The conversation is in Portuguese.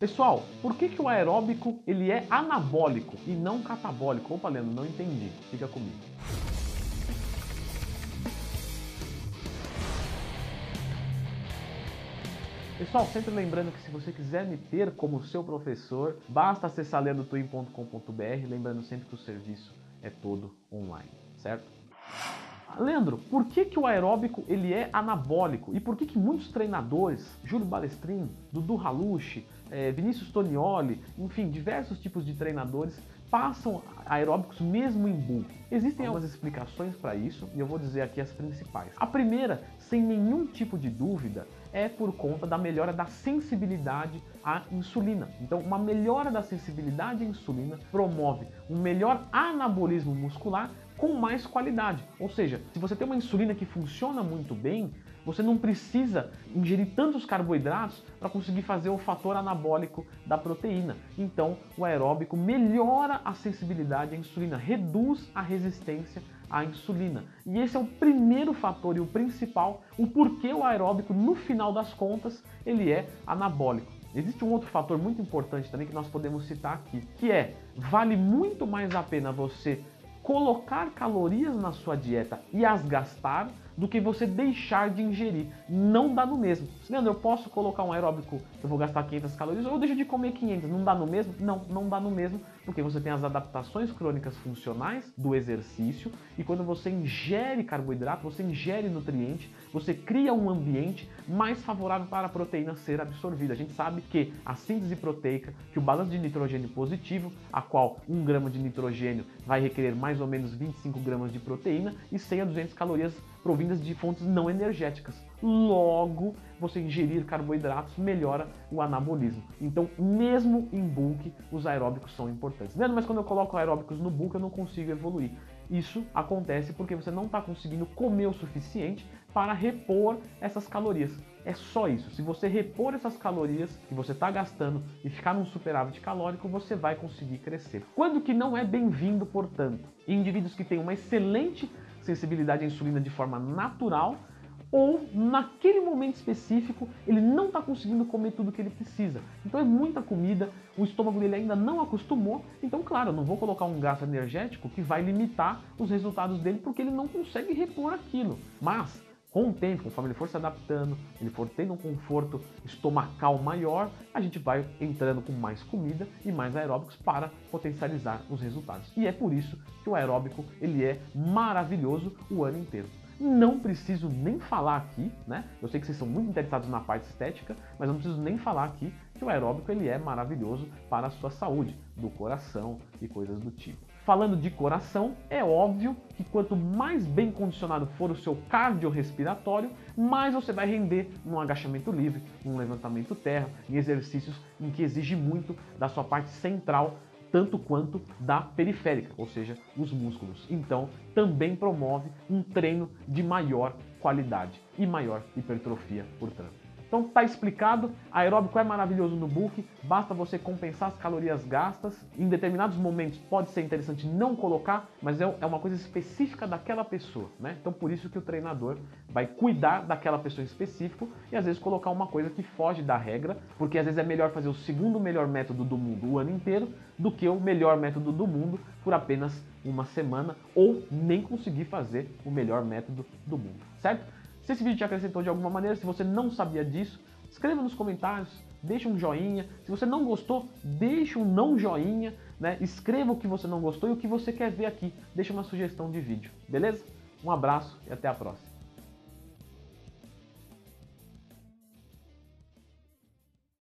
Pessoal, por que, que o aeróbico ele é anabólico e não catabólico? Opa, Leandro, não entendi. Fica comigo. Pessoal, sempre lembrando que se você quiser me ter como seu professor, basta acessar leandrotwin.com.br, lembrando sempre que o serviço é todo online, certo? Leandro, por que, que o aeróbico ele é anabólico? E por que, que muitos treinadores, Júlio Balestrin, Dudu Halushi, é, Vinícius Tonioli, enfim, diversos tipos de treinadores passam aeróbicos mesmo em bulk? Existem algumas explicações para isso e eu vou dizer aqui as principais. A primeira, sem nenhum tipo de dúvida, é por conta da melhora da sensibilidade à insulina. Então, uma melhora da sensibilidade à insulina promove um melhor anabolismo muscular com mais qualidade. Ou seja, se você tem uma insulina que funciona muito bem, você não precisa ingerir tantos carboidratos para conseguir fazer o fator anabólico da proteína. Então, o aeróbico melhora a sensibilidade à insulina, reduz a resistência à insulina. E esse é o primeiro fator e o principal, o porquê o aeróbico, no final das contas, ele é anabólico. Existe um outro fator muito importante também que nós podemos citar aqui, que é vale muito mais a pena você colocar calorias na sua dieta e as gastar do que você deixar de ingerir. Não dá no mesmo. Leandro, eu posso colocar um aeróbico eu vou gastar 500 calorias ou eu deixo de comer 500. Não dá no mesmo? Não, não dá no mesmo, porque você tem as adaptações crônicas funcionais do exercício e quando você ingere carboidrato, você ingere nutriente, você cria um ambiente mais favorável para a proteína ser absorvida. A gente sabe que a síntese proteica, que o balanço de nitrogênio positivo, a qual 1 grama de nitrogênio vai requerer mais ou menos 25 gramas de proteína e 100 a 200 calorias provindas de fontes não energéticas. Logo, você ingerir carboidratos melhora o anabolismo. Então, mesmo em bulk, os aeróbicos são importantes. Leandro, mas quando eu coloco aeróbicos no bulk, eu não consigo evoluir. Isso acontece porque você não está conseguindo comer o suficiente para repor essas calorias. É só isso. Se você repor essas calorias que você está gastando e ficar num superávit calórico, você vai conseguir crescer. Quando que não é bem-vindo, portanto? Indivíduos que têm uma excelente sensibilidade à insulina de forma natural ou naquele momento específico ele não está conseguindo comer tudo que ele precisa. Então é muita comida, o estômago dele ainda não acostumou. Então, claro, eu não vou colocar um gasto energético que vai limitar os resultados dele porque ele não consegue repor aquilo. Mas com o tempo, conforme ele for se adaptando, ele for tendo um conforto estomacal maior, a gente vai entrando com mais comida e mais aeróbicos para potencializar os resultados. E é por isso que o aeróbico ele é maravilhoso o ano inteiro. Não preciso nem falar aqui, né? Eu sei que vocês são muito interessados na parte estética, mas não preciso nem falar aqui que o aeróbico ele é maravilhoso para a sua saúde, do coração e coisas do tipo. Falando de coração, é óbvio que quanto mais bem condicionado for o seu cardiorrespiratório, mais você vai render num agachamento livre, num levantamento terra, em exercícios em que exige muito da sua parte central, tanto quanto da periférica, ou seja, os músculos. Então, também promove um treino de maior qualidade e maior hipertrofia, portanto. Então tá explicado, aeróbico é maravilhoso no bulk, basta você compensar as calorias gastas. Em determinados momentos pode ser interessante não colocar, mas é, é uma coisa específica daquela pessoa, né? Então por isso que o treinador vai cuidar daquela pessoa específica e às vezes colocar uma coisa que foge da regra, porque às vezes é melhor fazer o segundo melhor método do mundo o ano inteiro do que o melhor método do mundo por apenas uma semana ou nem conseguir fazer o melhor método do mundo, certo? Se esse vídeo te acrescentou de alguma maneira, se você não sabia disso, escreva nos comentários, deixa um joinha. Se você não gostou, deixa um não joinha, né? Escreva o que você não gostou e o que você quer ver aqui. Deixa uma sugestão de vídeo, beleza? Um abraço e até a próxima.